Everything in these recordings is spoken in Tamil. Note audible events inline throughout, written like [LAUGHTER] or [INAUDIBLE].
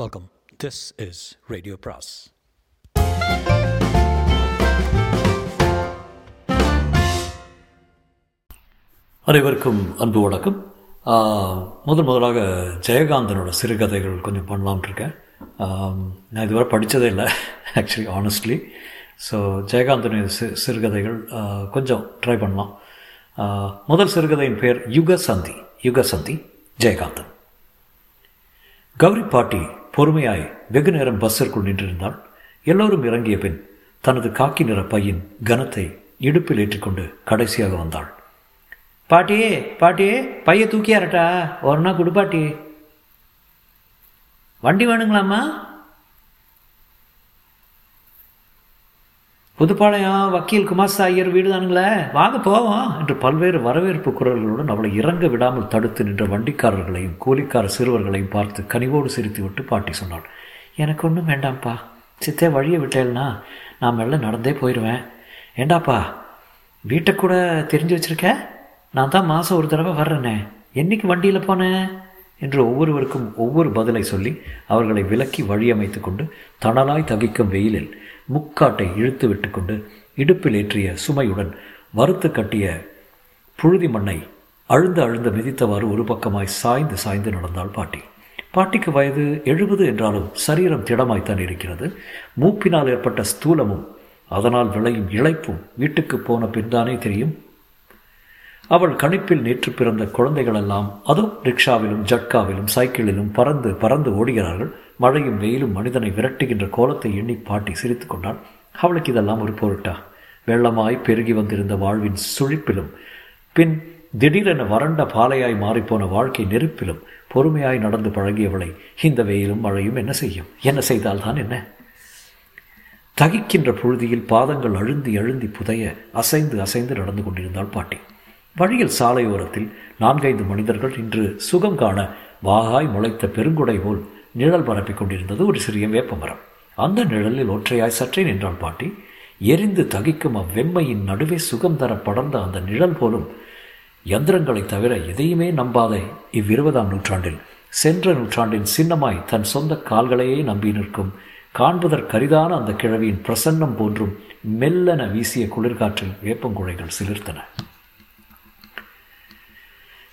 வெல்கம் திஸ் இஸ் ரேடியோ பிராஸ் அனைவருக்கும் அன்பு வணக்கம். முதன் முதல் முதலாக ஜெயகாந்தனோட சிறுகதைகள் கொஞ்சம் பண்ணலாம்னு இருக்கேன். நான் இதுவரை படித்ததே இல்லை ஆக்சுவலி ஆனஸ்ட்லி ஸோ ஜெயகாந்தனின் சி சிறுகதைகள் கொஞ்சம் ட்ரை பண்ணலாம். முதல் சிறுகதையின் பேர் யுக சந்தி யுக சந்தி ஜெயகாந்தன். கௌரி பாட்டி பொறுமையாய் வெகு நேரம் பஸ்ஸிற்குள் நின்றிருந்தாள். எல்லோரும் இறங்கிய பின் தனது காக்கி நிற பையின் கனத்தை இடுப்பில் ஏற்றிக்கொண்டு கடைசியாக வந்தாள். பாட்டியே பாட்டி பைய தூக்கியாரட்டா? ஒரு நாள் கொடு பாட்டி. வண்டி வேணுங்களாம்மா? புதுப்பாளையம் வக்கீல் குமாஸ்தா ஐயர் வீடு தானுங்களே வாங்க போவோம். என்று பல்வேறு வரவேற்பு குரல்களுடன் அவளை இறங்க விடாமல் தடுத்து நின்ற வண்டிக்காரர்களையும் கூலிக்கார சிறுவர்களையும் பார்த்து கனிவோடு சிரித்துவிட்டு பாட்டி சொன்னாள் எனக்கு ஒன்றும் வேண்டாம்ப்பா. சித்தே வழியை விட்டேன்னா நான் மெல்ல நடந்தே போயிடுவேன் ஏண்டாப்பா வீட்டை கூட தெரிஞ்சு வச்சுருக்க? நான் தான் மாதம் ஒரு தடவை வர்றேனே. என்னைக்கு வண்டியில் போனேன் என்று ஒவ்வொருவருக்கும் ஒவ்வொரு பதிலை சொல்லி அவர்களை விலக்கி வழியமைத்து கொண்டு தணலாய் தகிக்கும் வெயிலில் முக்காட்டை இழுத்து விட்டுக்கொண்டு இடுப்பில் ஏற்றிய சுமையுடன் வறுத்து கட்டிய புழுதி மண்ணை அழுந்த அழுந்த மிதித்தவாறு ஒரு பக்கமாய் சாய்ந்து சாய்ந்து நடந்தாள் பாட்டி. பாட்டிக்கு வயது எழுபது என்றாலும் சரீரம் திடமாய்த்தான் இருக்கிறது. மூப்பினால் ஏற்பட்ட ஸ்தூலமும் அதனால் விளையும் இழைப்பும் வீட்டுக்கு போன பின்தானே தெரியும். அவள் கணிப்பில் நேற்று பிறந்த குழந்தைகளெல்லாம் அதுவும் ரிக்ஷாவிலும் ஜட்காவிலும் சைக்கிளிலும் பறந்து பறந்து ஓடுகிறார்கள். மழையும் வெயிலும் மனிதனை விரட்டுகின்ற கோலத்தை எண்ணி பாட்டி சிரித்து கொண்டான் அவளுக்கு இதெல்லாம் ஒரு பொருட்டா? வெள்ளமாய் பெருகி வந்திருந்த வாழ்வின் சுழிப்பிலும் பின் திடீரென வறண்ட பாலையாய் மாறிப்போன வாழ்க்கை நெருப்பிலும் பொறுமையாய் நடந்து பழகியவளை இந்த வெயிலும் மழையும் என்ன செய்யும்? என்ன செய்தால்தான் என்ன? தகிக்கின்ற புழுதியில் பாதங்கள் அழுந்தி அழுந்தி புதைய அசைந்து அசைந்து நடந்து கொண்டிருந்தாள் பாட்டி. வழியில் சாலையோரத்தில் நான்கைந்து மனிதர்கள் இன்று சுகம் காண வாகாய் முளைத்த பெருங்குடை போல் நிழல் பரப்பிக் கொண்டிருந்தது ஒரு சிறிய வேப்பமரம். அந்த நிழலில் ஒற்றையாய் சற்றே நின்றாள் பாட்டி. எரிந்து தகிக்கும் அவ்வெம்மையின் நடுவே சுகம் தர படர்ந்த அந்த நிழல் போலும் யந்திரங்களை தவிர எதையுமே நம்பாத இவ்விருபதாம் நூற்றாண்டில் சென்ற நூற்றாண்டின் சின்னமாய் தன் சொந்த கால்களையே நம்பி நிற்கும் காண்பதற்கரிதான அந்த கிழவியின் பிரசன்னம் போன்றும் மெல்லென வீசிய குளிர்காற்றில் வேப்பங்குழைகள் சிலிர்த்தன.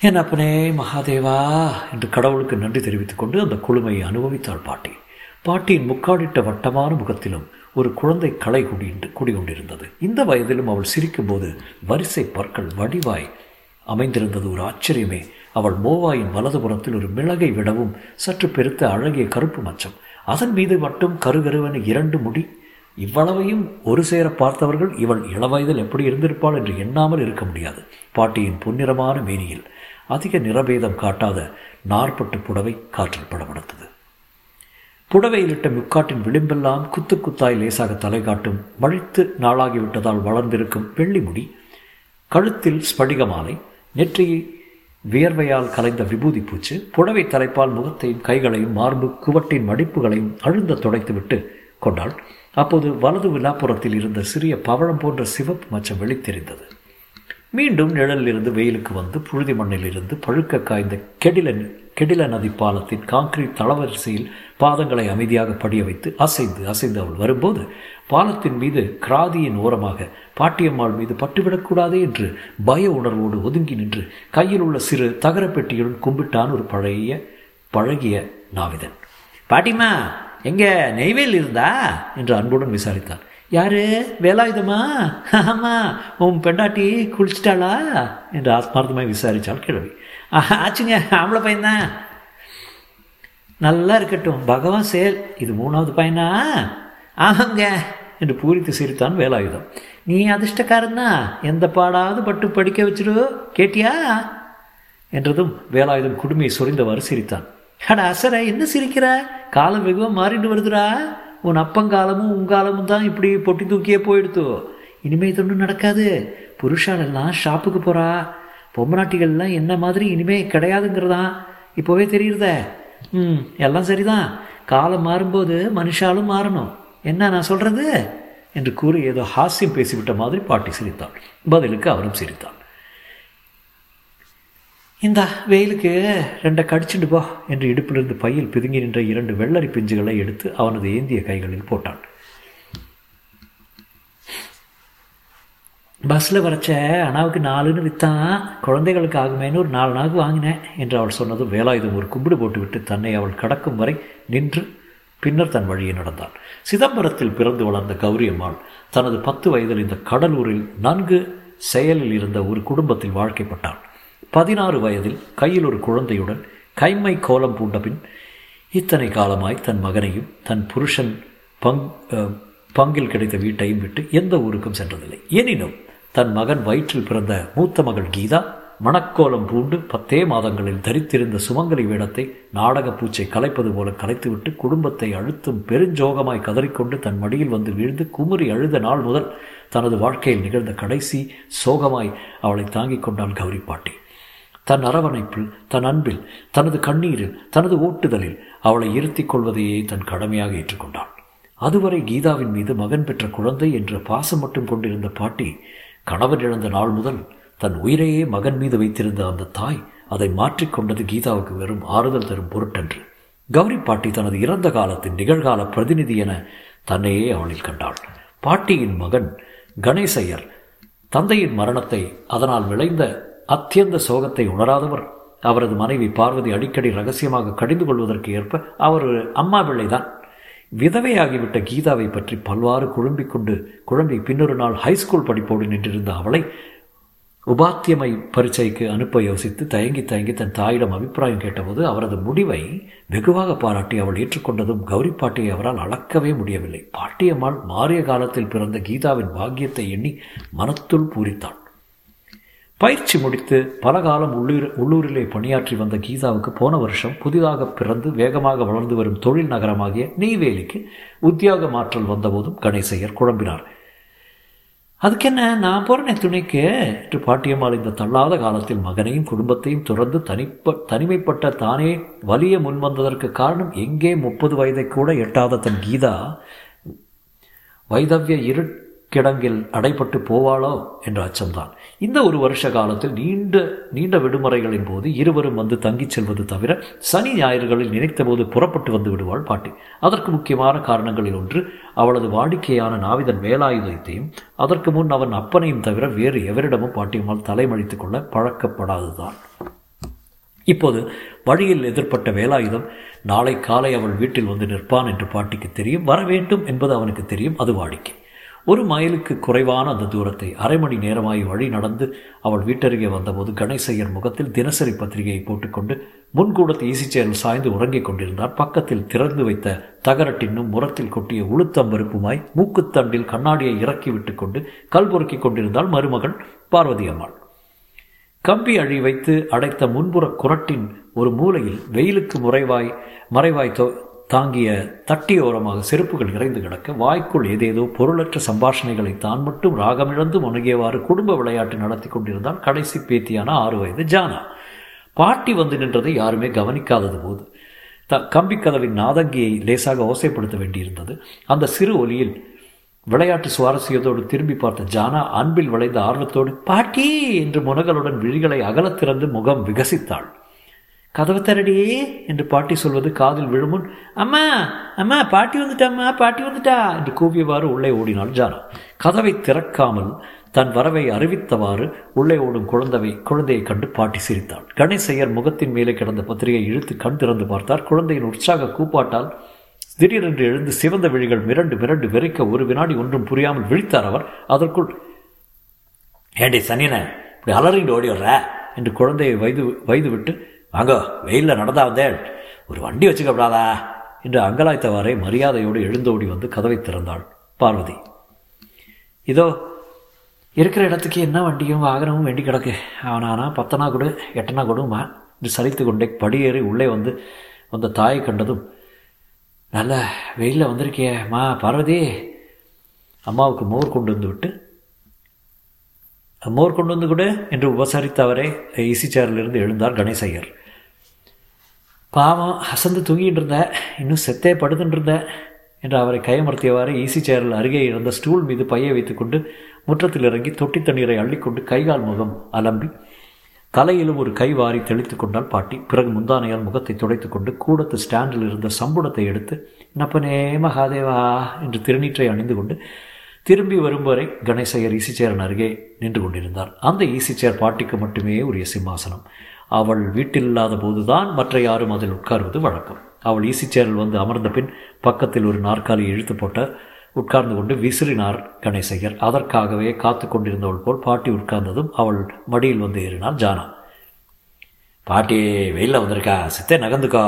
என் அப்பனே மகாதேவா? என்று கடவுளுக்கு நன்றி தெரிவித்துக் கொண்டு அந்த குழுமையை அனுபவித்தாள் பாட்டி. பாட்டியின் முக்காடிட்ட வட்டமான முகத்திலும் ஒரு குழந்தை களை குடி குடிகொண்டிருந்தது. இந்த வயதிலும் அவள் சிரிக்கும்போது வரிசை பற்கள் வடிவாய் அமைந்திருந்தது. ஒரு ஆச்சரியமே அவள் மோவாயின் வலதுபுறத்தில் ஒரு மிளகை விடவும் சற்று பெருத்த அழகிய கருப்பு மச்சம். அதன் மீது மட்டும் கருகருவன இரண்டு முடி இவ்வளவையும் ஒரு சேர பார்த்தவர்கள் இவள் இளவயதில் எப்படி இருந்திருப்பாள் என்று எண்ணாமல் இருக்க முடியாது. பாட்டியின் பொன்னிறமான மேனியில் அதிக நிறபேதம் காட்டாத நாற்பட்டு புடவை காற்றில் படபடுத்தது புடவையிலிட்ட முக்காட்டின் விளிம்பெல்லாம் குத்து குத்தாய் லேசாக தலை காட்டும் மழித்து நாளாகிவிட்டதால் வளர்ந்திருக்கும் வெள்ளி முடி கழுத்தில் ஸ்படிக மாலை நெற்றியை வியர்வையால் கலைந்த விபூதி பூச்சு புடவை தலைப்பால் முகத்தையும் கைகளையும் மார்பு குவட்டின் மடிப்புகளையும் அழுந்த துடைத்துவிட்டு கொண்டாள். அப்போது வலது விழாப்புறத்தில் இருந்த சிறிய பவழம் போன்ற சிவப்பு மச்சம் வெளித்தெரிந்தது. மீண்டும் நிழலிலிருந்து வெயிலுக்கு வந்து புழுதி மண்ணிலிருந்து பழுக்க காய்ந்த கெடில கெடில நதி பாலத்தின் காங்கிரீட் தளவரிசையில் பாதங்களை அமைதியாக படிய வைத்து அசைந்து அசைந்து அவள் வரும்போது பாலத்தின் மீது கிராதியின் ஓரமாக பாட்டியம்மாள் மீது பட்டுவிடக்கூடாதே என்று பய உணர்வோடு ஒதுங்கி நின்று கையில் உள்ள சிறு தகரப்பெட்டியுடன் கும்பிட்டான் ஒரு பழைய பழகிய நாவிதன். பாட்டிமா எங்கே நெய்வேல் இருந்தா? என்று அன்புடன் விசாரித்தான் யாரு? வேலாயுதமா? ஆமா உன் பெண்டாட்டி குளிச்சிட்டாளா? என்று ஆத்மார்த்தமாக விசாரித்தாள் கிழவி. ஆச்சுங்க ஆம்பளை பையன்தான். நல்லா இருக்கட்டும் பகவான் செயல். இது மூணாவது பையனா? ஆமாங்க என்று பூரித்து சிரித்தான் வேலாயுதம். நீ அதிர்ஷ்டக்காரன் தான் எந்த பாடாவது பட்டு படிக்க வச்சிரு கேட்டியா? என்றதும் வேலாயுதம் குடுமையை சொரிந்தவாறு சிரித்தான். அட அசர என்ன சிரிக்கிற? காலம் வெகுவாக மாறிட்டு வருதுடா. உன் அப்பங்காலமும் உங்காலமும் தான் இப்படி பொட்டி தூக்கியே போயிடுத்து. இனிமே இது ஒன்றும் நடக்காது. புருஷாலெல்லாம் ஷாப்புக்கு போகிறா பொம்மநாட்டிகள்லாம் என்ன மாதிரி இனிமே கிடையாதுங்கிறதான். இப்போவே தெரியுறத. ம் எல்லாம் சரிதான். காலம் மாறும்போது மனுஷாலும் மாறணும். என்ன நான் சொல்கிறது என்று கூறி ஏதோ ஹாஸ்யம் பேசிவிட்ட மாதிரி பாட்டி சிரித்தாள். பதிலுக்கு அவரும் சிரித்தான் இந்த வெயிலுக்கு ரெண்டை கடிச்சுட்டு போ என்று இடுப்பிலிருந்து பையில் பிதுங்கி நின்ற இரண்டு வெள்ளரி பிஞ்சுகளை எடுத்து அவனது ஏந்திய கைகளில் போட்டான். பஸ்ஸில் வரைச்ச அண்ணாவுக்கு நாலுன்னு விற்றான் குழந்தைகளுக்கு ஆகுமேனு ஒரு நாலு நாளுக்கு வாங்கினேன் என்று அவள் சொன்னதும் வேலாயுதம் ஒரு கும்பிடு போட்டுவிட்டு தன்னை அவள் கடக்கும் வரை நின்று பின்னர் தன் வழியை நடந்தாள் சிதம்பரத்தில் பிறந்து வளர்ந்த கௌரி அம்மாள் தனது பத்து வயதில் இந்த கடலூரில் நன்கு செயலில் இருந்த ஒரு குடும்பத்தில் வாழ்க்கைப்பட்டாள். பதினாறு வயதில் கையில் ஒரு குழந்தையுடன் கைமை கோலம் பூண்டபின் இத்தனை காலமாய் தன் மகனையும் தன் புருஷன் பங் பங்கில் கிடைத்த வீட்டையும் விட்டு எந்த ஊருக்கும் சென்றதில்லை. எனினும் தன் மகன் வயிற்றில் பிறந்த மூத்த மகள் கீதா மணக்கோலம் பூண்டு பத்தே மாதங்களில் தரித்திருந்த சுமங்கலி வேடத்தை நாடக பூச்சை கலைப்பது போல கலைத்துவிட்டு குடும்பத்தை அழுத்தும் பெருஞ்சோகமாய் கதறிக்கொண்டு தன் மடியில் வந்து வீழ்ந்து குமுறி அழுத நாள் முதல் தனது வாழ்க்கையில் நிகழ்ந்த கடைசி சோகமாய் அவளை தாங்கிக் கொண்டாள் கௌரி பாட்டி. தன் அரவணைப்பில் தன் அன்பில் தனது கண்ணீரில் தனது ஓட்டுதலில் அவளை இருத்திக் கொள்வதையே தன் கடமையாக ஏற்றுக்கொண்டாள். அதுவரை கீதாவின் மீது மகன் பெற்ற குழந்தை என்ற பாசம் மட்டும் கொண்டிருந்த பாட்டி கணவன் இழந்த நாள் முதல் தன் உயிரையே மகன் மீது வைத்திருந்த அந்த தாய் அதை மாற்றிக்கொண்டது கீதாவுக்கு வெறும் ஆறுதல் தரும் பொருட்டன்று. கௌரி பாட்டி தனது இறந்த காலத்தின் நிகழ்கால பிரதிநிதி என தன்னையே அவளில் கண்டாள். பாட்டியின் மகன் கணேசையர் தந்தையின் மரணத்தை அதனால் விளைந்த அத்தியந்த சோகத்தை உணராதவர். அவரது மனைவி பார்வதி அடிக்கடி ரகசியமாக கடிந்து கொள்வதற்கு ஏற்ப அவர் அம்மா பிள்ளைதான். விதவையாகிவிட்ட கீதாவை பற்றி பல்வாறு குழம்பிக் கொண்டு குழம்பி பின்னொரு நாள் ஹைஸ்கூல் படிப்போடு நின்றிருந்த அவளை உபாத்தியமை பரீட்சைக்கு அனுப்ப யோசித்து தயங்கி தயங்கி தன் தாயிடம் அபிப்பிராயம் கேட்டபோது அவரது முடிவை வெகுவாக பாராட்டி அவள் ஏற்றுக்கொண்டதும் கௌரி பாட்டியை அவரால் அளக்கவே முடியவில்லை. பாட்டியம்மாள் மாறிய காலத்தில் பிறந்த கீதாவின் பாக்கியத்தை எண்ணி மனத்துள் பூரித்தாள். பயிற்சி முடித்து பல காலம் உள்ளூர் உள்ளூரிலே பணியாற்றி வந்த கீதாவுக்கு போன வருஷம் புதிதாக பிறந்து வேகமாக வளர்ந்து வரும் தொழில் நகரமாகிய நெய்வேலிக்கு உத்தியோக மாற்றல் வந்தபோதும் கணேசையர் குழம்பினார். அதுக்கென்ன நான் போகிறேன் துணைக்கு என்று பாட்டியம்மாள் இந்த தள்ளாத காலத்தில் மகனையும் குடும்பத்தையும் துறந்து தனிப்ப தனிமைப்பட்ட தானே வலிய முன்வந்ததற்கு காரணம் எங்கே முப்பது வயதை கூட எட்டாத தன் கீதா? வைதவ்ய இரு கிடங்கில் அடைப்பட்டு போவாளோ என்ற அச்சம்தான். இந்த ஒரு வருஷ காலத்தில் நீண்ட நீண்ட விடுமுறைகளின் போது இருவரும் வந்து தங்கிச் செல்வது தவிர சனி ஞாயிறுகளில் நினைத்தபோது புறப்பட்டு வந்து விடுவாள் பாட்டி. அதற்கு முக்கியமான காரணங்களில் ஒன்று அவளது வாடிக்கையான நாவிதன் வேலாயுதத்தையும் அதற்கு முன் அவன் அப்பனையும் தவிர வேறு எவரிடமும் பாட்டியம்மாள் தலைமழித்துக் கொள்ள பழக்கப்படாதுதான். இப்போது வழியில் எதிர்ப்பட்ட வேலாயுதம் நாளை காலை அவள் வீட்டில் வந்து நிற்பான் என்று பாட்டிக்கு தெரியும் வர வேண்டும் என்பது அவனுக்கு தெரியும் அது வாடிக்கை. ஒரு மைலுக்கு குறைவான அந்த தூரத்தை அரை மணி நேரமாய் வழி நடந்து அவள் வீட்டருகே வந்தபோது கணேசையர் முகத்தில் தினசரி பத்திரிகையை போட்டுக்கொண்டு முன்கூடத்து ஈசிச்சேரில் சாய்ந்து உறங்கிக் கொண்டிருந்தார். பக்கத்தில் திறந்து வைத்த தகரட்டின்னும் முரத்தில் கொட்டிய உளுத்தம்பருப்புமாய் மூக்குத்தண்டில் கண்ணாடியை இறக்கி விட்டு கொண்டு கல் பொறுக்கிக் கொண்டிருந்தாள் மருமகள் பார்வதி அம்மாள். கம்பி அழி வைத்து அடைத்த முன்புற குரட்டின் ஒரு மூலையில் வெயிலுக்கு முறைவாய் மறைவாய் தாங்கிய தட்டியோரமாக செருப்புகள் நிறைந்து கிடக்க வாய்க்குள் ஏதேதோ பொருளற்ற சம்பாஷணைகளை தான் மட்டும் ராகமிழந்து முனகியவாறு குடும்ப விளையாட்டு நடத்தி கொண்டிருந்தான் கடைசி பேத்தியான ஆறு வயது ஜானா. பாட்டி வந்து நின்றதை யாருமே கவனிக்காதது போது த கம்பி கதவின் நாதங்கியை லேசாக ஓசைப்படுத்த வேண்டியிருந்தது. அந்த சிறு ஒலியில் விளையாட்டு சுவாரஸ்யத்தோடு திரும்பி பார்த்த ஜானா அன்பில் விளைந்த ஆர்வத்தோடு பாட்டி! என்று முனகளுடன் விழிகளை அகலத்திறந்து முகம் விகசித்தாள். கதவை தரடியே என்று பாட்டி சொல்வது காதில் விழுமுன் அம்மா அம்மா பாட்டி வந்துட்டாம்மா பாட்டி வந்துட்டா என்று கூவியவாறு உள்ளே ஓடினாள் ஜானா. கதவை திறக்காமல் தன் வரவை அறிவித்தவாறு உள்ளே ஓடும் குழந்தை குழந்தையை கண்டு பாட்டி சிரித்தாள். கணேசையர் முகத்தின் மேலே கிடந்த பத்திரிகை இழுத்து கண் திறந்து பார்த்தார். குழந்தையின் உற்சாக கூப்பாட்டால் திடீரென்று எழுந்து சிவந்த விழிகள் மிரண்டு மிரண்டு வெறிக்க ஒரு வினாடி ஒன்றும் புரியாமல் விழித்தார் அவர். அதற்குள் ஏண்டே சனியன இப்படி அலறிண்டு ஓடி வர்ற என்று குழந்தையை வயது வயது விட்டு வாங்க வெயிலில் நடந்தா வந்தேன் ஒரு வண்டி வச்சுக்கப்படாதா? என்று அங்கலாய்த்தவாறே மரியாதையோடு எழுந்தோடி வந்து கதவை திறந்தாள் பார்வதி. இதோ இருக்கிற இடத்துக்கு என்ன வண்டியும் வாகனமும் வேண்டி கிடக்கு. அவனானா பத்தனா கொடு எட்டனா கொடுமா? என்று சரித்து கொண்டே படியேறி உள்ளே வந்து வந்த தாயை கண்டதும் நல்ல வெயிலில் வந்திருக்கியம்மா பார்வதி. அம்மாவுக்கு மோர் கொண்டு வந்து விட்டு மோர் கொண்டு வந்து கொடு என்று உபசரித்த அவரே ஈசி சேரிலிருந்து எழுந்தார் கணேசையர் பாவம் அசந்து தூங்கிட்டு இருந்த இன்னும் செத்தே படுத்துட்டு என்று அவரை கையமர்த்தியவாறு ஈசி சேரில் அருகே இருந்த ஸ்டூல் மீது பையை வைத்துக்கொண்டு முற்றத்தில் இறங்கி தொட்டி தண்ணீரை அள்ளிக்கொண்டு கைகால் முகம் அலம்பி தலையிலும் ஒரு கை வாரி தெளித்து கொண்டால் பாட்டி. பிறகு முந்தானையால் முகத்தை துடைத்துக்கொண்டு கூடத்து ஸ்டாண்டில் இருந்த சம்புடத்தை எடுத்து நப்பனே மகாதேவா என்று திருநீற்றை அணிந்து கொண்டு திரும்பி வரும் வரை கணேசையர் ஈசிச்சேரன் அருகே நின்று கொண்டிருந்தார். அந்த ஈசிச்சேர் பாட்டிக்கு மட்டுமே உரிய சிம்மாசனம். அவள் வீட்டில் இல்லாத போதுதான் மற்ற யாரும் அதில் உட்கார்வது வழக்கம். அவள் ஈசிச்சேரில் வந்து அமர்ந்த பின் பக்கத்தில் ஒரு நாற்காலி இழுத்து போட்ட உட்கார்ந்து கொண்டு விசிறினார் கணேசையர். அதற்காகவே காத்து கொண்டிருந்தவள் போல் பாட்டி உட்கார்ந்ததும் அவள் மடியில் வந்து ஏறினார் ஜானா. பாட்டி வெயிலில் வந்திருக்கா? சித்தே நகர்ந்துக்கா.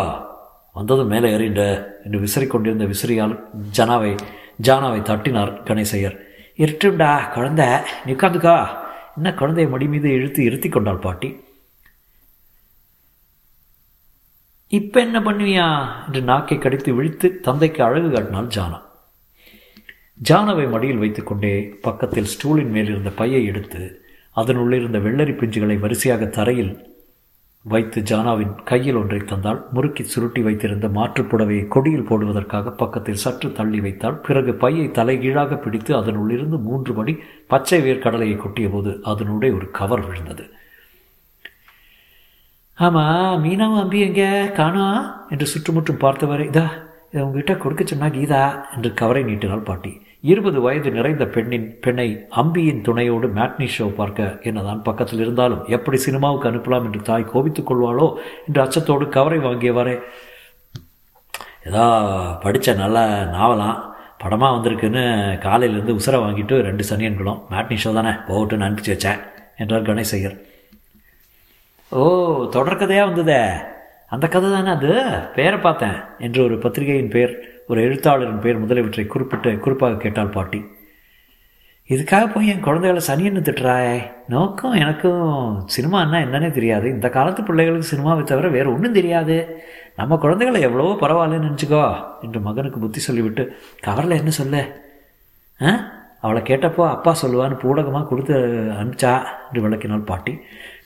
வந்ததும் மேலே ஏறிண்டு. என்று விசிறி கொண்டிருந்த விசிறியால் ஜனாவை ஜானாவை தட்டினார் கணேசையர். இருட்டுண்டா குழந்த. நீ உட்காந்துக்கா என்ன குழந்தைய மடி மீது இழுத்து இருத்தி கொண்டாள் பாட்டி. இப்போ என்ன பண்ணுவியா? என்று நாக்கை கடித்து விழித்து தந்தைக்கு அழகு காட்டினாள் ஜானா. ஜானவை மடியில் வைத்துக்கொண்டே பக்கத்தில் ஸ்டூலின் மேல் இருந்த பையை எடுத்து அதனுள்ளிருந்த வெள்ளரி பிஞ்சுகளை வரிசையாக தரையில் வைத்து ஜானாவின் கையில் ஒன்றை தந்தால் முறுக்கி சுருட்டி வைத்திருந்த மாற்றுப்புடவையை கொடியில் போடுவதற்காக பக்கத்தில் சற்று தள்ளி வைத்தால் பிறகு பையை தலைகீழாக பிடித்து அதனுள்ளிருந்து மூன்று மணி பச்சை வேர்க்கடலையை கொட்டிய போது அதனுடைய ஒரு கவர் விழுந்தது. ஆமாம் மீனாவும் அம்பி எங்கே? காணா? என்று சுற்றுமுற்றும் பார்த்தவரை இதா இதை உங்ககிட்ட கொடுக்க சொன்னா கீதா என்று கவரை நீட்டினாள் பாட்டி. இருபது வயது நிறைந்த பெண்ணின் பெண்ணை அம்பியின் துணையோடு மேட்னி ஷோ பார்க்க என்னதான் பக்கத்தில் இருந்தாலும் எப்படி சினிமாவுக்கு அனுப்பலாம் என்று தாய் கோபித்துக் கொள்வாளோ என்று அச்சத்தோடு கவரை வாங்கியவாறே ஏதோ படித்த நல்ல நாவலாம் படமாக வந்திருக்குன்னு காலையிலேருந்து உசரை வாங்கிட்டு ரெண்டு சனியன்களும் மேட்னி ஷோ தானே போகட்டுன்னு அனுப்பிச்சி வச்சேன் என்றார் கணேசையர். ஓ தொடர்கதையாக வந்ததே? அந்த கதை தானே அது? பேரை பார்த்தேன் என்று ஒரு பத்திரிகையின் பேர் ஒரு எழுத்தாளரின் பேர் முதலியவற்றை குறிப்பிட்டு குறிப்பாக கேட்டால் பாட்டி இதுக்காக போய் என் குழந்தைகளை சனியன்னு திட்டுறாய்? நோக்கம் எனக்கும் சினிமான்னா என்னன்னே தெரியாது. இந்த காலத்து பிள்ளைகளுக்கு சினிமாவை தவிர வேறு ஒன்றும் தெரியாது. நம்ம குழந்தைகளை எவ்வளவோ பரவாயில்லன்னு நினச்சிக்கோ என்று மகனுக்கு புத்தி சொல்லிவிட்டு கவரில் என்ன சொல்ல? ஆ? அவளை கேட்டப்போ அப்பா சொல்லுவான்னு பூடகமாக கொடுத்து அனுப்பிச்சா? என்று விளக்கினாள் பாட்டி.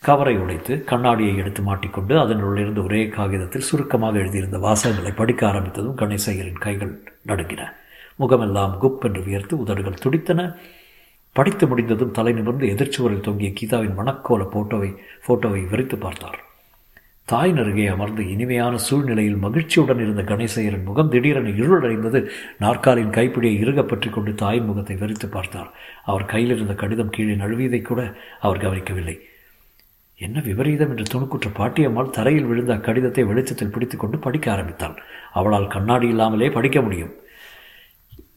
கவரை உடைத்து கண்ணாடியை எடுத்து மாட்டிக்கொண்டு அதனுள்ளிருந்து ஒரே காகிதத்தில் சுருக்கமாக எழுதியிருந்த வாசகங்களை படிக்க ஆரம்பித்ததும் கணேசையரின் கைகள் நடுங்கின. முகமெல்லாம் குப் என்று வியர்த்து உதடுகள் துடித்தன. படித்து முடிந்ததும் தலை நிமிர்ந்து எதிர்ச்சுவரில் தொங்கிய கீதாவின் மணக்கோல போட்டோவை போட்டோவை விரித்து பார்த்தார். தாய் நருகே அமர்ந்து இனிமையான சூழ்நிலையில் மகிழ்ச்சியுடன் இருந்த கணேசையரின் முகம் திடீரென இருளடைந்தது. நாற்காலின் கைப்பிடியை இறுக பற்றி கொண்டு தாயின் முகத்தை வெறித்து பார்த்தார். அவர் கையில் இருந்த கடிதம் கீழே நழுவியதை கூட அவர் கவனிக்கவில்லை. என்ன விபரீதம் என்று துணுக்குற்ற பாட்டியம்மாள் தரையில் விழுந்த அக்கடிதத்தை வெளிச்சத்தில் பிடித்துக்கொண்டு படிக்க ஆரம்பித்தாள். அவளால் கண்ணாடி இல்லாமலே படிக்க முடியும்.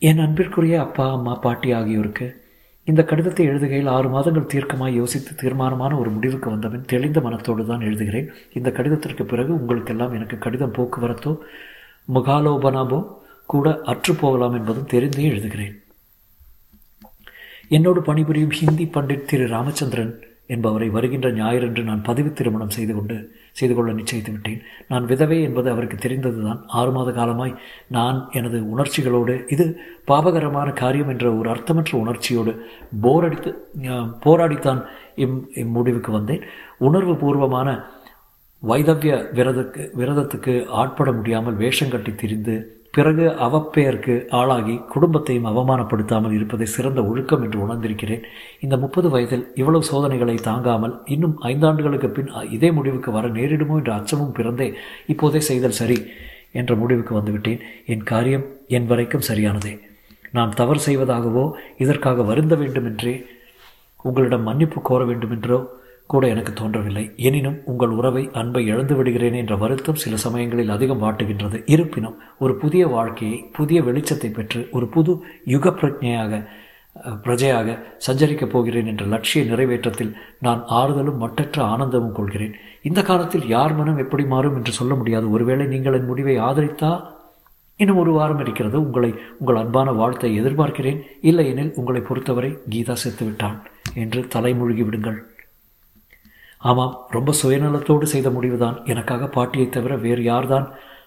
என் அன்பிற்குரிய அப்பா அம்மா பாட்டி ஆகியோருக்கு இந்த கடிதத்தை எழுதுகையில் ஆறு மாதங்கள் தீர்க்கமாய் யோசித்து தீர்மானமான ஒரு முடிவுக்கு வந்தவன் தெளிந்த மனத்தோடு தான் எழுதுகிறேன். இந்த கடிதத்திற்கு பிறகு உங்களுக்கெல்லாம் எனக்கு கடிதம் போக்குவரத்தோ முகாலோபனாபோ கூட அற்று போகலாம் என்பதும் தெரிந்தே எழுதுகிறேன். என்னோடு பணிபுரியும் ஹிந்தி பண்டிட் திரு. ராமச்சந்திரன் என்பவரை வருகின்ற ஞாயிறன்று நான் பதவி திருமணம் செய்து கொண்டு செய்து கொள்ள நிச்சயித்து விட்டேன். நான் விதவை என்பது அவருக்கு தெரிந்ததுதான். ஆறு மாத காலமாய் நான் எனது உணர்ச்சிகளோடு இது பாபகரமான காரியம் என்ற ஒரு அர்த்தமற்ற உணர்ச்சியோடு போரடித்து போராடித்தான் இம் இம்முடிவுக்கு வந்தேன். உணர்வு பூர்வமான வைதவிய விரதக்கு விரதத்துக்கு ஆட்பட முடியாமல் வேஷம் கட்டி திரிந்து பிறகு அவப்பெயருக்கு ஆளாகி குடும்பத்தையும் அவமானப்படுத்தாமல் இருப்பதை சிறந்த ஒழுக்கம் என்று உணர்ந்திருக்கிறேன். இந்த முப்பது வயதில் இவ்வளவு சோதனைகளை தாங்காமல் இன்னும் ஐந்தாண்டுகளுக்கு பின் இதே முடிவுக்கு வர நேரிடுமோ என்ற அச்சமும் பிறந்தே இப்போதே செய்தல் சரி என்ற முடிவுக்கு வந்துவிட்டேன். என் காரியம் என் வரைக்கும் சரியானதே. நான் தவறு செய்வதாகவோ இதற்காக வருந்த வேண்டுமென்றே உங்களிடம் மன்னிப்பு கோர வேண்டுமென்றோ கூட எனக்கு தோன்றவில்லை. எனினும் உங்கள் உறவை அன்பை இழந்து விடுகிறேன் என்ற வருத்தம் சில சமயங்களில் அதிகம் வாட்டுகின்றது. இருப்பினும் ஒரு புதிய வாழ்க்கையை புதிய வெளிச்சத்தை பெற்று ஒரு புது யுக பிரஜையாக பிரஜையாக சஞ்சரிக்கப் போகிறேன் என்ற லட்சிய நிறைவேற்றத்தில் நான் ஆறுதலும் மட்டற்ற ஆனந்தமும் கொள்கிறேன். இந்த காலத்தில் யார் மனம் எப்படி மாறும் என்று சொல்ல முடியாது. ஒருவேளை நீங்கள் என் முடிவை ஆதரித்தா? இன்னும் ஒரு வாரம் இருக்கிறது. உங்களை உங்கள் அன்பான வாழ்த்தை எதிர்பார்க்கிறேன். இல்லையெனில் உங்களை பொறுத்தவரை கீதா செத்துவிட்டான் என்று தலைமொழிகி விடுங்கள். ஆமாம் ரொம்ப சுயநலத்தோடு செய்த முடிவுதான். எனக்காக பாட்டியை தவிர வேறு யார்தான்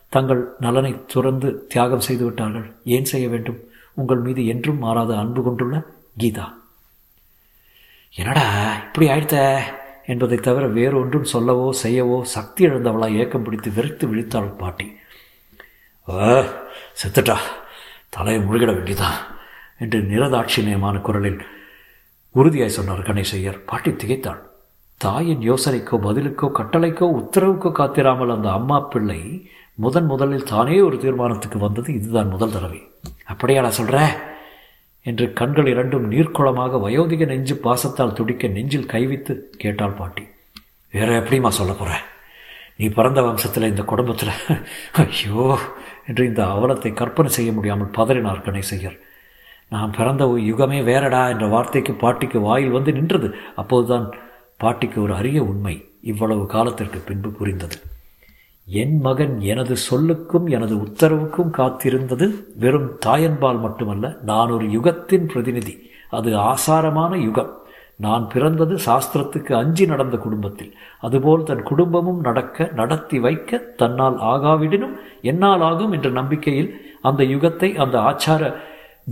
தங்கள் நலனை துறந்து தியாகம் செய்து விட்டார்கள். ஏன் செய்ய வேண்டும்? உங்கள் மீது என்றும் மாறாத அன்பு கொண்டுள்ள கீதா. என்னடா இப்படி ஆயிடுத்த? என்பதை தவிர வேறொன்றும் சொல்லவோ செய்யவோ சக்தி இழந்தவளாக ஏக்கம் பிடித்து வெறுத்து விழித்தாள் பாட்டி. செத்துட்டா. தலையை முழுகிட வேண்டியதான் என்று நிரதாட்சிணியமான குரலில் உறுதியாய் சொன்னார் கணேசையர் பாட்டி திகைத்தாள். தாயின் யோசனைக்கோ பதிலுக்கோ கட்டளைக்கோ உத்தரவுக்கோ காத்திராமல் அந்த அம்மா பிள்ளை முதன் முதலில் தானே ஒரு தீர்மானத்துக்கு வந்தது இதுதான் முதல் தடவை. அப்படியா நான் சொல்கிற என்று கண்கள் இரண்டும் நீர்க்குளமாக வயோதிக நெஞ்சு பாசத்தால் துடிக்க நெஞ்சில் கைவித்து கேட்டாள் பாட்டி. வேற எப்படிமா சொல்ல போகிற நீ பிறந்த வம்சத்தில் இந்த குடும்பத்தில். [LAUGHS] ஐயோ என்று இந்த அவலத்தை கற்பனை செய்ய முடியாமல் பதறினார் கணேசையர் நான் பிறந்த யுகமே வேறடா என்ற வார்த்தைக்கு பாட்டிக்கு வாயில் வந்து நின்றது. அப்போதுதான் பாட்டிக்கு ஒரு அரிய உண்மை இவ்வளவு காலத்திற்கு பின்பு புரிந்தது. என் மகன் எனது சொல்லுக்கும் எனது உத்தரவுக்கும் காத்திருந்தது வெறும் தாயன்பால் மட்டுமல்ல நான் ஒரு யுகத்தின் பிரதிநிதி. அது ஆசாரமான யுகம். நான் பிறந்தது சாஸ்திரத்துக்கு அஞ்சி நடந்த குடும்பத்தில். அதுபோல் தன் குடும்பமும் நடக்க நடத்தி வைக்க தன்னால் ஆகாவிடனும் என்னால் ஆகும் என்ற நம்பிக்கையில் அந்த யுகத்தை அந்த ஆச்சார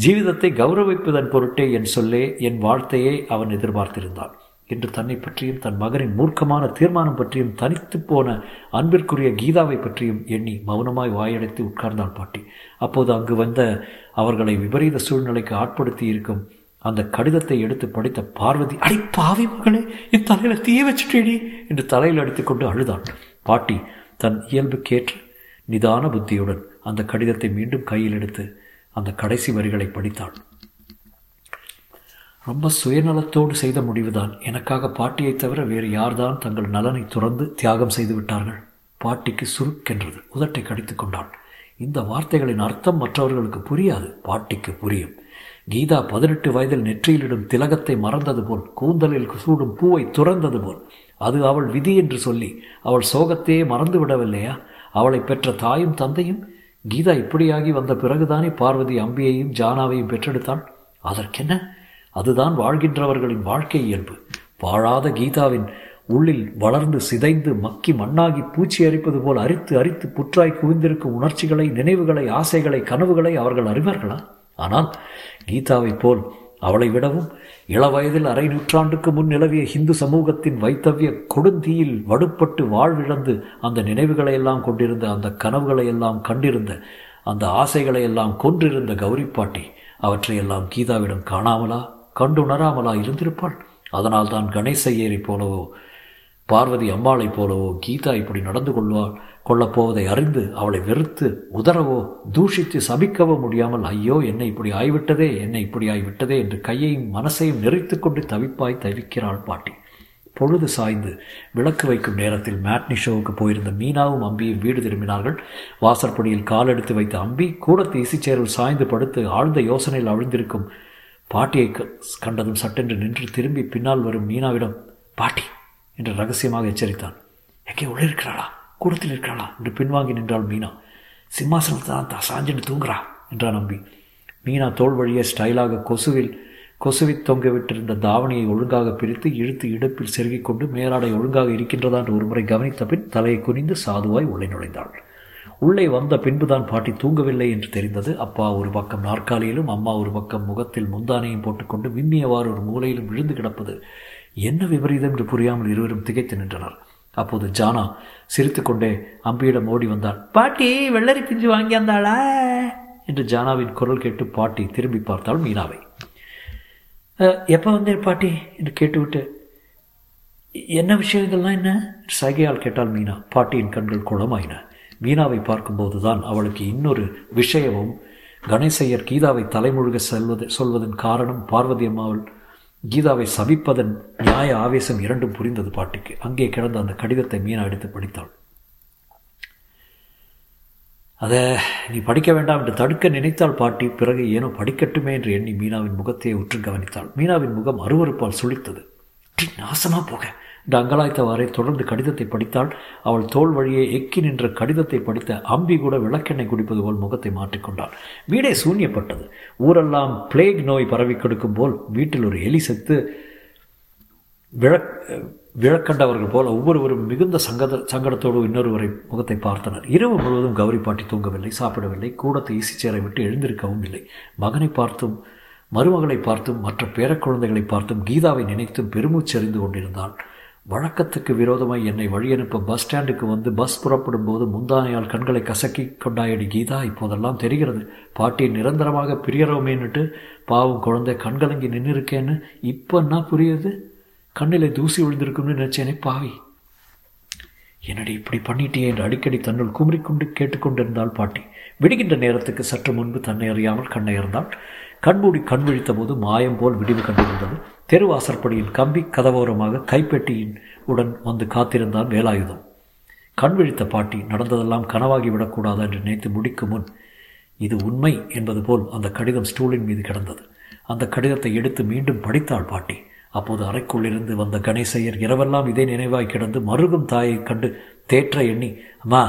ஜீவிதத்தை கௌரவிப்பதன் பொருட்டே என் சொல்லே என் வாழ்த்தையே அவன் எதிர்பார்த்திருந்தான். என்று தன்னை பற்றியும் தன் மகனின் மூர்க்கமான தீர்மானம் பற்றியும் தனித்து போன அன்பிற்குரிய கீதாவை பற்றியும் எண்ணி மௌனமாய் வாயடைத்து உட்கார்ந்தாள் பாட்டி. அப்போது அங்கு வந்த அவர்களை விபரீத சூழ்நிலைக்கு ஆட்படுத்தி இருக்கும் அந்த கடிதத்தை எடுத்து படித்த பார்வதி அடி பாவி மகளே என் தலையில தீய வச்சுட்டேடி என்று தலையில் அடித்துக்கொண்டு அழுதாள் பாட்டி தன் இயல்புக்கேற்ற நிதான புத்தியுடன் அந்த கடிதத்தை மீண்டும் கையில் எடுத்து அந்த கடைசி வரிகளை படித்தாள். ரொம்ப சுயநலத்தோடு செய்த முடிவுதான். எனக்காக பாட்டியை தவிர வேறு யார்தான் தங்கள் நலனை துறந்து தியாகம் செய்து விட்டார்கள். பாட்டிக்கு சுருக்கென்றது. உதட்டை கடித்து கொண்டாள் இந்த வார்த்தைகளின் அர்த்தம் மற்றவர்களுக்கு புரியாது. பாட்டிக்கு புரியும். கீதா பதினெட்டு வயதில் நெற்றியிலிடும் திலகத்தை மறந்தது போல் கூந்தலில் சூடும் பூவை துறந்தது போல். அது அவள் விதி என்று சொல்லி அவள் சோகத்தையே மறந்து விடவில்லையா அவளை பெற்ற தாயும் தந்தையும்? கீதா இப்படியாகி வந்த பிறகுதானே பார்வதி அம்பியையும் ஜானாவையும் பெற்றெடுத்தாள் அதற்கென்ன? அதுதான் வாழ்கின்றவர்களின் வாழ்க்கை இயல்பு. வாழாத கீதாவின் உள்ளில் வளர்ந்து சிதைந்து மக்கி மண்ணாகி பூச்சி அரிப்பது போல் அரித்து அரித்து புற்றாய் குவிந்திருக்கும் உணர்ச்சிகளை நினைவுகளை ஆசைகளை கனவுகளை அவர்கள் அறிவார்களா? ஆனால் கீதாவைப் போல் அவளை விடவும் இளவயதில் அரை நூற்றாண்டுக்கு முன் நிலவிய ஹிந்து சமூகத்தின் வைத்தவிய கொடுந்தீயில் வடுப்பட்டு வாழ்விழந்து அந்த நினைவுகளை எல்லாம் கொண்டிருந்த அந்த கனவுகளை எல்லாம் கண்டிருந்த அந்த ஆசைகளை எல்லாம் கொன்றிருந்த கௌரி பாட்டி அவற்றையெல்லாம் கீதாவிடம் காணாமலா? கண்டுணராமலா இருந்திருப்பாள்? அதனால் தான் கணேசையரை போலவோ பார்வதி அம்பாளைப் போலவோ கீதா இப்படி நடந்து கொள்வாள் கொள்ளப் போவதை அறிந்து அவளை வெறுத்து உதறவோ தூஷித்து சபிக்கவோ முடியாமல் ஐயோ என்னை இப்படி ஆய்விட்டதே என்னை இப்படி ஆய்விட்டதே என்று கையையும் மனசையும் நெறித்து கொண்டு தவிப்பாய் தவிக்கிறாள் பாட்டி. பொழுது சாய்ந்து விளக்கு வைக்கும் நேரத்தில் மேட்னி ஷோவுக்கு போயிருந்த மீனாவும் அம்பியும் வீடு திரும்பினார்கள். வாசற்படியில் காலெடுத்து வைத்த அம்பி கூடத்து இசைச்சேரில் சாய்ந்து படுத்து ஆழ்ந்த யோசனையில் அழிந்திருக்கும் பாட்டியை கண்டதும் சட்டென்று நின்று திரும்பி பின்னால் வரும் மீனாவிடம் பாட்டி என்று ரகசியமாக எச்சரித்தான். எங்கே உள்ளே இருக்கிறாளா? கூடத்தில் இருக்கிறாளா? என்று பின்வாங்கி நின்றாள் மீனா. சிம்மாசனத்தை தான் சாஞ்சின்னு தூங்குறா என்றான் நம்பி மீனா தோல் வழியே ஸ்டைலாக கொசுவில் கொசுவி தொங்க விட்டிருந்த தாவணியை ஒழுங்காக பிரித்து இழுத்து இடுப்பில் செருகிக் கொண்டு மேலாடை ஒழுங்காக இருக்கின்றதா என்று ஒருமுறை கவனித்த பின் தலையை குனிந்து சாதுவாய் உள்ளே நுழைந்தாள். உள்ளே வந்த பின்புதான் பாட்டி தூங்கவில்லை என்று தெரிந்தது. அப்பா ஒரு பக்கம் நாற்காலியிலும் அம்மா ஒரு பக்கம் முகத்தில் முந்தானையும் போட்டுக்கொண்டு விம்மியவாறு ஒரு மூலையிலும் விழுந்து கிடப்பது என்ன விபரீதம் என்று புரியாமல் இருவரும் திகைத்து நின்றனர். அப்போது ஜானா சிரித்துக்கொண்டே அம்பியிடம் ஓடி வந்தாள். பாட்டி வெள்ளரி பிஞ்சு வாங்கி வந்தாளா? என்று ஜானாவின் குரல் கேட்டு பாட்டி திரும்பி பார்த்தாள் மீனாவை. எப்போ வந்தேன் பாட்டி? என்று கேட்டுவிட்டு என்ன விஷயம் இதெல்லாம் என்ன? சகையால் கேட்டால் மீனா. பாட்டியின் கண்கள் குளமாயின. மீனாவை பார்க்கும்போதுதான் அவளுக்கு இன்னொரு விஷயமும் கணேசையர் கீதாவை தலைமுழுக செல்வது சொல்வதன் காரணம் பார்வதி அம்மாவள் கீதாவை சபிப்பதன் நியாய ஆவேசம் இரண்டும் புரிந்தது பாட்டிக்கு. அங்கே கிடந்த அந்த கடிதத்தை மீனா எடுத்து படித்தாள். அதை நீ படிக்க வேண்டாம் என்று தடுக்க நினைத்தாள் பாட்டி பிறகு ஏனோ படிக்கட்டுமே என்று எண்ணி மீனாவின் முகத்தையே உற்று கவனித்தாள். மீனாவின் முகம் அருவறுப்பால் சுழித்தது நாசமா போக. என்று தொடர்ந்து கடிதத்தை படித்தாள். அவள் தோல் வழியே எக்கி நின்ற கடிதத்தை படித்த அம்பி கூட விளக்கெண்ணெய் குடிப்பது போல் முகத்தை மாற்றிக்கொண்டாள் வீடே சூன்யப்பட்டது. ஊரெல்லாம் பிளேக் நோய் பரவி கொடுக்கும் போல் வீட்டில் ஒரு எலி செத்து விழக் விழக்கண்டவர்கள் போல ஒவ்வொருவரும் மிகுந்த சங்கத சங்கடத்தோடு இன்னொருவரை முகத்தை பார்த்தனர். இரவு முழுவதும் கௌரி பாட்டி தூங்கவில்லை சாப்பிடவில்லை கூடத்தை ஈசிச்சேரை விட்டு எழுந்திருக்கவும் இல்லை. மகனை பார்த்தும் மருமகளை பார்த்தும் மற்ற பேரக்குழந்தைகளை பார்த்தும் கீதாவை நினைத்தும் பெருமூச்செறிந்து கொண்டிருந்தாள். வழக்கத்துக்கு விரோதமாய் என்னை வழியனுப்ப பஸ் ஸ்டாண்டுக்கு வந்து பஸ் புறப்படும் போது முந்தானையால் கண்களை கசக்கி கொண்டாயடி கீதா இப்போதெல்லாம் தெரிகிறது. பாட்டி நிரந்தரமாக பிரியறோமேன்னுட்டு பாவம் குழந்தை கண்கலங்கி நின்று இருக்கேன்னு இப்போ என்ன புரியுது? கண்ணிலே தூசி விழுந்திருக்கும்னு நினைச்சேனே பாவி. என்னடி இப்படி பண்ணிட்டே என்று அடிக்கடி தன்னுள் குமரிக்கொண்டு கேட்டுக்கொண்டிருந்தாள் பாட்டி. விடுகின்ற நேரத்துக்கு சற்று முன்பு தன்னை அறியாமல் கண்ணை இருந்தாள் கண்மூடி கண் விழித்தபோது மாயம் போல் விடிவு கண்டிருந்தது. தெருவாசற்படியின் கம்பி கதவோரமாக கைப்பெட்டியின் உடன் வந்து காத்திருந்தான் வேலாயுதம். கண் விழித்த பாட்டி நடந்ததெல்லாம் கனவாகி விடக்கூடாது? என்று நினைத்து முடிக்கும் முன் இது உண்மை என்பது போல் அந்த கடிதம் ஸ்டூலின் மீது கிடந்தது. அந்த கடிதத்தை எடுத்து மீண்டும் படித்தாள் பாட்டி. அப்போது அறைக்குள்ளிருந்து வந்த கணேசையர் இரவெல்லாம் இதே நினைவாய் கிடந்து மருகும் தாயை கண்டு தேற்ற எண்ணி அம்மா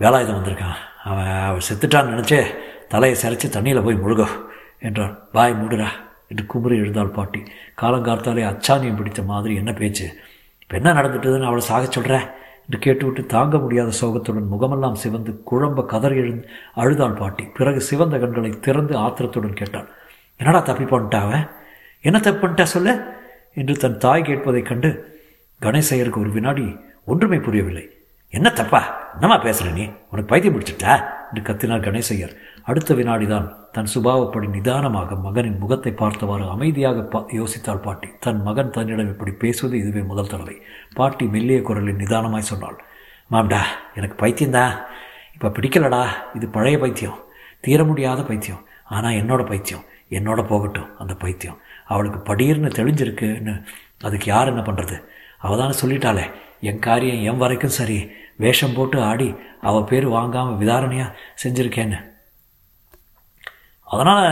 வேலாயுதம் வந்திருக்கான். அவன் அவள் செத்துட்டான்னு நினச்சே தலையை சரித்து தண்ணியில் போய் முழுகும் என்றார் வாய் மூடுறா என்று குமுறி எழுந்தாள் பாட்டி. காலங்கார்த்தாலே அச்சானியம் பிடித்த மாதிரி என்ன பேச்சு? இப்போ என்ன நடந்துட்டுதுன்னு அவளை சாக சொல்கிற என்று கேட்டுவிட்டு தாங்க முடியாத சோகத்துடன் முகமெல்லாம் சிவந்து குழம்ப கதறி எழுந்து அழுதாள் பாட்டி. பிறகு சிவந்த கண்களை திறந்து ஆத்திரத்துடன் கேட்டாள். என்னடா தப்பி பண்ணிட்டாவ என்ன தப்பு பண்ணிட்டா சொல்ல? என்று தன் தாய் கேட்பதைக் கண்டு கணேசையருக்கு ஒரு வினாடி ஒன்றுமே புரியவில்லை. என்ன தப்பா? என்னம்மா பேசுகிற நீ? உனக்கு பைத்தியம் பிடிச்சிட்டா? என்று கத்தினார் கணேசையர். அடுத்த வினாடிதான் தன் சுபாவப்படி நிதானமாக மகனின் முகத்தை பார்த்தவாறு அமைதியாக பா யோசித்தாள் பாட்டி. தன் மகன் தன்னிடம் இப்படி பேசுவது இதுவே முதல் தடவை. பாட்டி மெல்லிய குரலில் நிதானமாய் சொன்னாள். மாம்டா எனக்கு பைத்தியம்தான் இப்போ பிடிக்கலடா. இது பழைய பைத்தியம். தீர முடியாத பைத்தியம். ஆனால் என்னோட பைத்தியம். என்னோட போகட்டும் அந்த பைத்தியம். அவளுக்கு படீர்னு தெளிஞ்சிருக்குன்னு அதுக்கு யார் என்ன பண்ணுறது அவள் தானே சொல்லிட்டாளே. என் காரியம் என் வரைக்கும் சரி. வேஷம் போட்டு ஆடி அவள் பேர் வாங்காமல் விதாரணையாக செஞ்சுருக்கேன்னு. அதனால்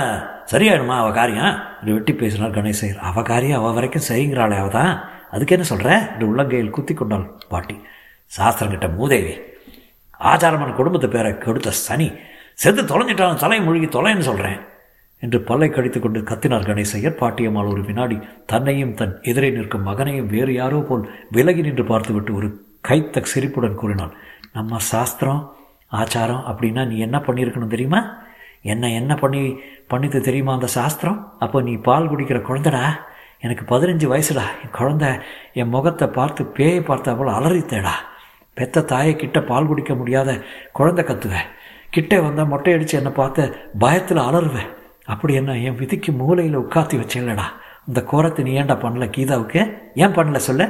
சரியாயிடுமா அவள் காரியம்? என்று வெட்டி பேசினார் கணேசையர். அவள் காரியம் அவள் வரைக்கும் சரிங்கிறாளே அவள் தான். அதுக்கு என்ன சொல்கிற என்று உள்ளங்கையில் குத்தி கொண்டாள் பாட்டி. சாஸ்திரங்கிட்ட மூதேவி ஆச்சாரமான குடும்பத்து பேரை கெடுத்த சனி செத்து தொலைஞ்சிட்டாலும் தலை மூழ்கி தொலைன்னு சொல்கிறேன் என்று பல்லை கடித்து கொண்டு கத்தினார் கணேசையர். பாட்டியம்மாள் ஒரு வினாடி தன்னையும் தன் எதிரே நிற்கும் மகனையும் வேறு யாரோ போல் விலகி நின்று பார்த்துவிட்டு ஒரு கைத்த சிரிப்புடன் கூறினாள். நம்ம சாஸ்திரம் ஆச்சாரம் அப்படின்னா நீ என்ன பண்ணியிருக்கணும் தெரியுமா? என்ன என்ன பண்ணி பண்ணித்து தெரியுமா அந்த சாஸ்திரம்? அப்போ நீ பால் குடிக்கிற குழந்தடா. எனக்கு பதினஞ்சு வயசுடா. என் குழந்த என் முகத்தை பார்த்து பேயை பார்த்த போல் அலறித்தேடா. பெத்த தாயை கிட்ட பால் குடிக்க முடியாத குழந்தை கத்துவேன் கிட்டே வந்தால் மொட்டை அடித்து என்னை பார்த்து பயத்தில் அலறுவேன் அப்படி என்ன என் விதிக்கு மூலையில் உட்காத்தி வச்சேன்லடா. இந்த கோரத்தை நீ ஏன்டா பண்ணல கீதாவுக்கு? ஏன் பண்ணல சொல்ல?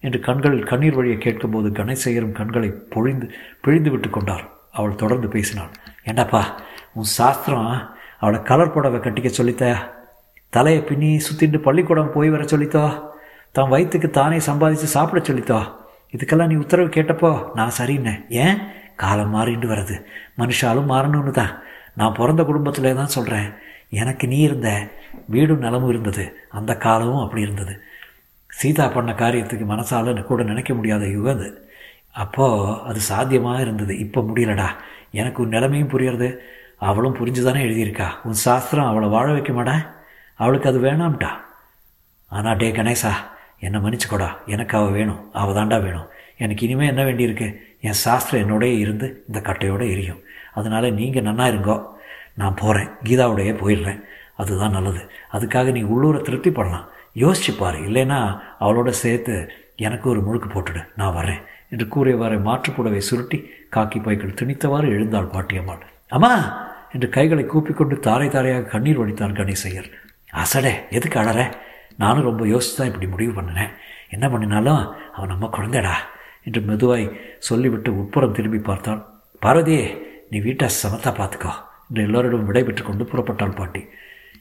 என்று கண்களில் கண்ணீர் வழியை கேட்கும்போது கணேசையரும் கண்களை பொழிந்து பிழிந்து விட்டு கொண்டார். அவள் தொடர்ந்து பேசினாள். ஏண்டாப்பா உன் சாஸ்திரம் அவளை கலர் புடவை கட்டிக்க சொல்லித்த? தலையை பின்னி சுத்திட்டு பள்ளிக்கூடம் போய் வர சொல்லித்தோ? தன் வயிற்றுக்கு தானே சம்பாதிச்சு சாப்பிட சொல்லித்தோ? இதுக்கெல்லாம் நீ உத்தரவு கேட்டப்போ நான் சரின்னேன் ஏன்? காலம் மாறிண்டு வருது. மனுஷாலும் மாறணும்னு தான் நான் பிறந்த குடும்பத்தில் தான் சொல்கிறேன் எனக்கு நீ இருந்த வீடும் நிலமும் இருந்தது. அந்த காலமும் அப்படி இருந்தது. சீதா பண்ண காரியத்துக்கு மனசால கூட நினைக்க முடியாத யுகம் அது. அப்போது அது சாத்தியமாக இருந்தது. இப்போ முடியலடா. எனக்கு உன் நிலைமையும் புரியறது. அவளும் புரிஞ்சு தானே எழுதியிருக்கா? உன் சாஸ்திரம் அவளை வாழ வைக்க மாட்டேன் அவளுக்கு அது வேணாம்டா ஆனால் டே கணேசா என்னை மன்னிச்சுக்கோடா. எனக்கு அவள் வேணும். அவள் தாண்டா வேணும். எனக்கு இனிமேல் என்ன வேண்டியிருக்கு? என் சாஸ்திரம் என்னோடய இருந்து இந்த கட்டையோடு எரியும். அதனால் நீங்கள் நன்னா இருங்கோ. நான் போகிறேன் கீதாவோடையே போயிடுறேன். அதுதான் நல்லது. அதுக்காக நீ உள்ளூரை திருப்தி பண்ணலாம் யோசிச்சு இல்லைன்னா அவளோட சேர்த்து எனக்கு ஒரு முழுக்கு போட்டுடு. நான் வரேன். என்று கூறியவாறு மாற்றுப்புடவை சுருட்டி காக்கி பைக்கள் திணித்தவாறு எழுந்தாள் பாட்டியம்மாள். அம்மா! என்று கைகளை கூப்பிக்கொண்டு தாரை தாரையாக கண்ணீர் வடித்தான் கணேசையர். அசடே எதுக்கு அழற? நானும் ரொம்ப யோசித்து தான் இப்படி முடிவு பண்ணினேன். என்ன பண்ணினாலும் அவன் நம்ம குழந்தைடா என்று மெதுவாய் சொல்லிவிட்டு உட்புறம் திரும்பி பார்த்தான் பார்வதியே நீ வீட்டை சமத்தா பார்த்துக்கோ என்று எல்லோரிடம் விடைபெற்று கொண்டு புறப்பட்டாள் பாட்டி.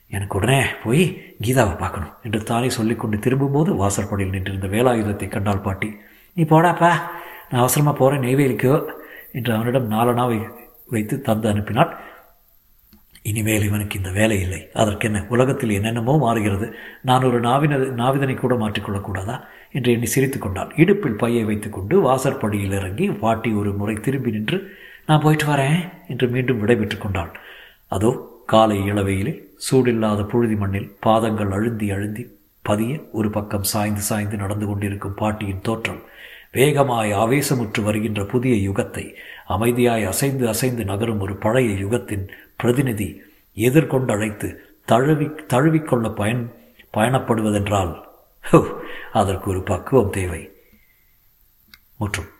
எனக்கு உடனே போய் கீதாவை பார்க்கணும் என்று தானே சொல்லிக்கொண்டு திரும்பும்போது வாசற்படியில் நின்றிருந்த வேலாயுதத்தை கண்டாள் பாட்டி. நீ போடாப்பா நான் அவசரமாக போகிறேன் நெய்வேலிக்கோ என்று அவனிடம் நாலனாவை வைத்து தந்து அனுப்பினாள் இனிமேல் இவனுக்கு இந்த வேலை இல்லை. அதற்கென்ன? உலகத்தில் என்னென்னமோ மாறுகிறது. நான் ஒரு நாவின நாவிதனை கூட மாற்றிக்கொள்ளக்கூடாதா என்று எண்ணி சிரித்து கொண்டான். இடுப்பில் பையை வைத்துக்கொண்டு வாசற்படியில் இறங்கி பாட்டி ஒரு முறை திரும்பி நின்று நான் போயிட்டு வரேன் என்று மீண்டும் விடைபெற்று கொண்டாள் அதோ காலை இளவையிலே சூடில்லாத புழுதி மண்ணில் பாதங்கள் அழுந்தி அழுந்தி பதிய ஒரு பக்கம் சாய்ந்து சாய்ந்து நடந்து கொண்டிருக்கும் பாட்டியின் தோற்றம் வேகமாய் ஆவேசமுற்று வருகின்ற புதிய யுகத்தை அமைதியாய் அசைந்து அசைந்து நகரும் ஒரு பழைய யுகத்தின் பிரதிநிதி எதிர்கொண்டு அழைத்து தழுவி தழுவிக்கொள்ள பயன் பயணப்படுவதென்றால் அதற்கு ஒரு பக்குவம் தேவை. முற்றும்